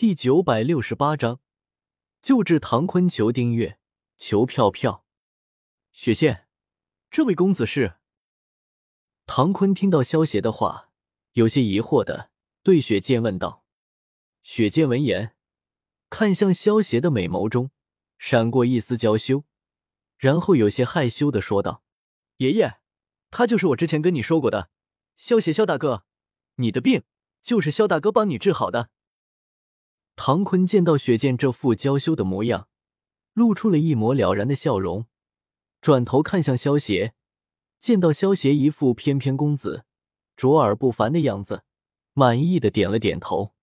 第九百六十八章，救治唐坤求订阅，求票票。雪见，这位公子是？唐坤听到萧邪的话，有些疑惑的对雪见问道。雪见闻言，看向萧邪的美眸中闪过一丝娇羞，然后有些害羞的说道：“爷爷，他就是我之前跟你说过的萧邪，萧大哥，你的病就是萧大哥帮你治好的。”唐坤见到雪见这副娇羞的模样，露出了一抹了然的笑容，转头看向萧邪，见到萧邪一副翩翩公子、卓尔不凡的样子，满意的点了点头。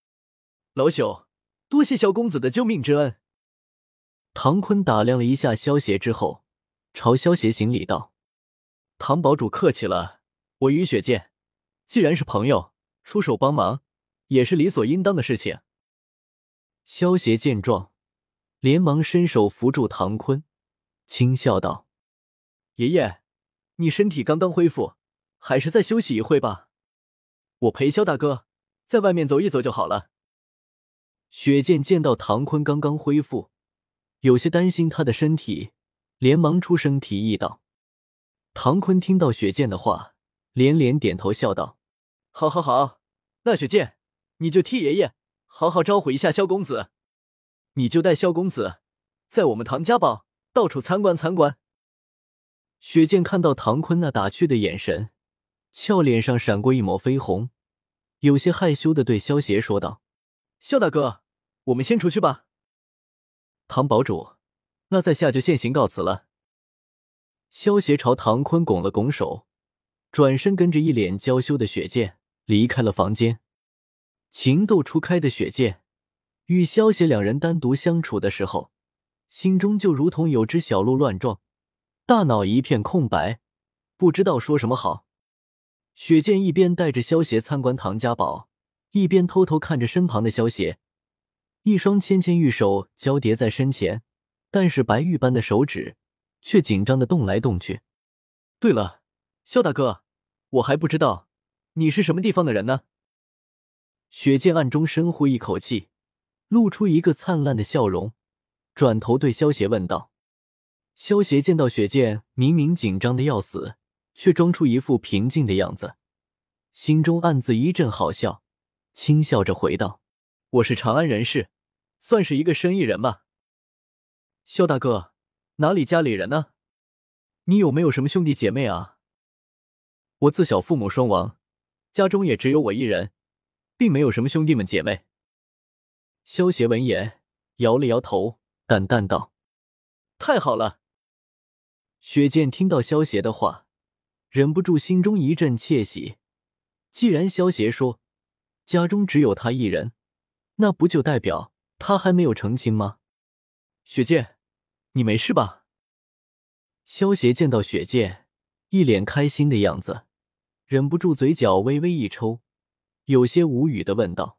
老朽多谢萧公子的救命之恩。唐坤打量了一下萧邪之后，朝萧邪行礼道：“唐堡主客气了，我与雪见既然是朋友，出手帮忙也是理所应当的事情。”萧邪见状，连忙伸手扶住唐坤，轻笑道：“爷爷，你身体刚刚恢复，还是再休息一会吧。我陪萧大哥在外面走一走就好了。”雪见见到唐坤刚刚恢复，有些担心他的身体，连忙出声提议道：“唐坤听到雪见的话，连连点头笑道：‘好，好，好，那雪见，你就替爷爷。’”好好招呼一下萧公子，你就带萧公子在我们唐家堡到处参观参观。雪见看到唐坤那打趣的眼神，俏脸上闪过一抹绯红，有些害羞的对萧邪说道：“萧大哥，我们先出去吧。”唐堡主，那在下就先行告辞了。萧邪朝唐坤拱了拱手，转身跟着一脸娇羞的雪见离开了房间。情窦初开的雪见，与萧邪两人单独相处的时候，心中就如同有只小鹿乱撞，大脑一片空白，不知道说什么好。雪见一边带着萧邪参观唐家堡，一边偷偷看着身旁的萧邪，一双纤纤玉手交叠在身前，但是白玉般的手指却紧张的动来动去。对了，萧大哥，我还不知道你是什么地方的人呢。雪见暗中深呼一口气，露出一个灿烂的笑容，转头对萧邪问道：“萧邪见到雪见明明紧张的要死，却装出一副平静的样子，心中暗自一阵好笑，轻笑着回道：‘我是长安人士，算是一个生意人吧。’萧大哥，哪里家里人呢？你有没有什么兄弟姐妹啊？我自小父母双亡，家中也只有我一人。”并没有什么兄弟们姐妹。萧邪闻言摇了摇头，淡淡道：“太好了。”雪见听到萧邪的话，忍不住心中一阵窃喜。既然萧邪说家中只有他一人，那不就代表他还没有成亲吗？雪见，你没事吧？萧邪见到雪见一脸开心的样子，忍不住嘴角微微一抽。有些无语的问道：“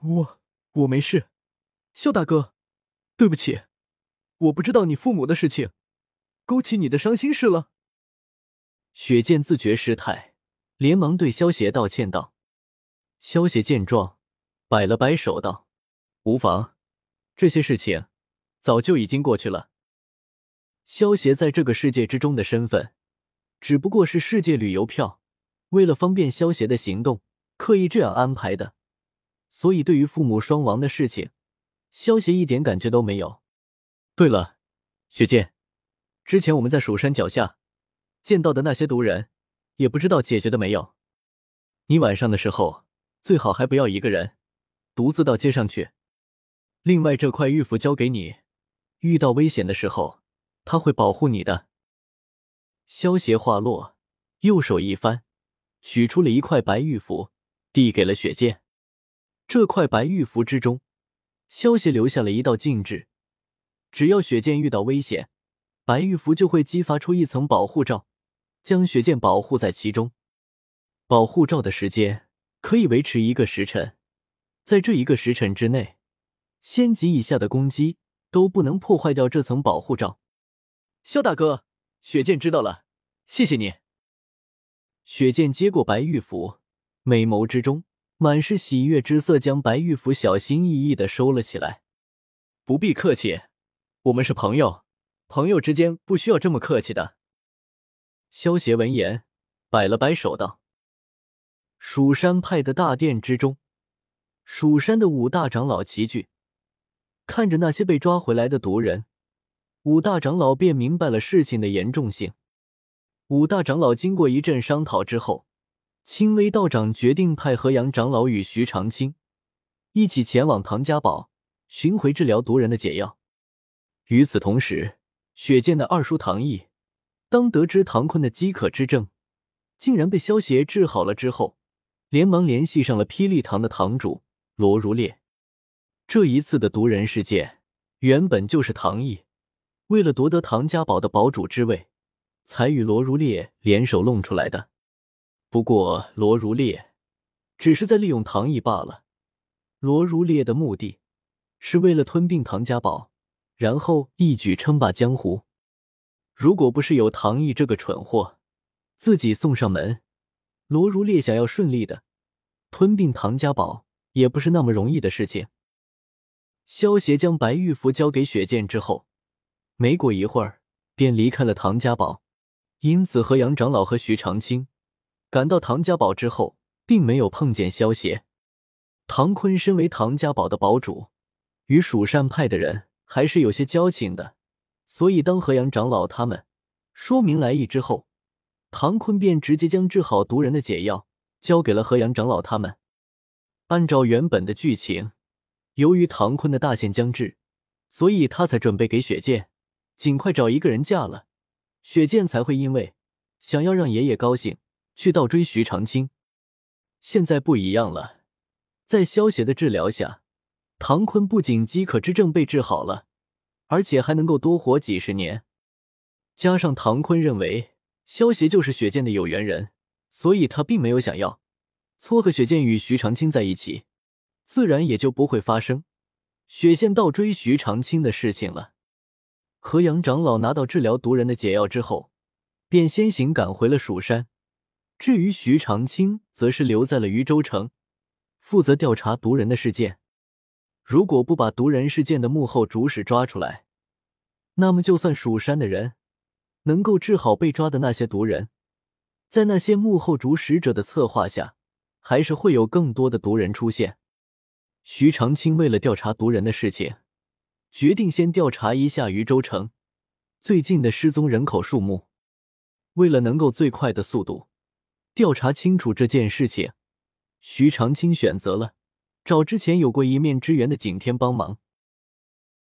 我我没事，肖大哥，对不起，我不知道你父母的事情，勾起你的伤心事了。”雪见自觉失态，连忙对萧邪道歉道：“萧邪见状，摆了摆手道：‘无妨，这些事情早就已经过去了。’萧邪在这个世界之中的身份，只不过是世界旅游票，为了方便萧邪的行动。”刻意这样安排的，所以对于父母双亡的事情，萧邪一点感觉都没有。对了，雪见，之前我们在蜀山脚下见到的那些毒人，也不知道解决的没有。你晚上的时候最好还不要一个人独自到街上去。另外，这块玉符交给你，遇到危险的时候，他会保护你的。萧邪话落，右手一翻，取出了一块白玉符。递给了雪见，这块白玉符之中，萧邪留下了一道禁制，只要雪见遇到危险，白玉符就会激发出一层保护罩，将雪见保护在其中。保护罩的时间可以维持一个时辰，在这一个时辰之内，仙级以下的攻击都不能破坏掉这层保护罩。萧大哥，雪见知道了，谢谢你。雪见接过白玉符。美眸之中满是喜悦之色，将白玉符小心翼翼的收了起来。不必客气，我们是朋友，朋友之间不需要这么客气的。萧协闻言，摆了摆手道：“蜀山派的大殿之中，蜀山的五大长老齐聚，看着那些被抓回来的毒人，五大长老便明白了事情的严重性。五大长老经过一阵商讨之后。”青微道长决定派河阳长老与徐长卿一起前往唐家堡寻回治疗毒人的解药。与此同时，雪见的二叔唐毅，当得知唐坤的饥渴之症竟然被萧邪治好了之后，连忙联系上了霹雳堂的堂主罗如烈。这一次的毒人事件，原本就是唐毅为了夺得唐家堡的堡主之位，才与罗如烈联手弄出来的。不过，罗如烈只是在利用唐毅罢了。罗如烈的目的是为了吞并唐家堡，然后一举称霸江湖。如果不是有唐毅这个蠢货自己送上门，罗如烈想要顺利的吞并唐家堡，也不是那么容易的事情。萧协将白玉符交给雪剑之后，没过一会儿便离开了唐家堡。因此，河阳长老和徐长青。赶到唐家堡之后，并没有碰见萧协。唐坤身为唐家堡的堡主，与蜀山派的人还是有些交情的，所以当河阳长老他们说明来意之后，唐坤便直接将治好毒人的解药交给了河阳长老他们。按照原本的剧情，由于唐坤的大限将至，所以他才准备给雪剑尽快找一个人嫁了，雪剑才会因为想要让爷爷高兴。去倒追徐长卿，现在不一样了。在萧邪的治疗下，唐坤不仅饥渴之症被治好了，而且还能够多活几十年。加上唐坤认为萧邪就是雪剑的有缘人，所以他并没有想要撮合雪剑与徐长卿在一起，自然也就不会发生雪剑倒追徐长卿的事情了。河阳长老拿到治疗毒人的解药之后，便先行赶回了蜀山。至于徐长青，则是留在了渝州城，负责调查毒人的事件。如果不把毒人事件的幕后主使抓出来，那么就算蜀山的人能够治好被抓的那些毒人，在那些幕后主使者的策划下，还是会有更多的毒人出现。徐长青为了调查毒人的事情，决定先调查一下渝州城最近的失踪人口数目。为了能够最快的速度。调查清楚这件事情，徐长卿选择了找之前有过一面之缘的景天帮忙。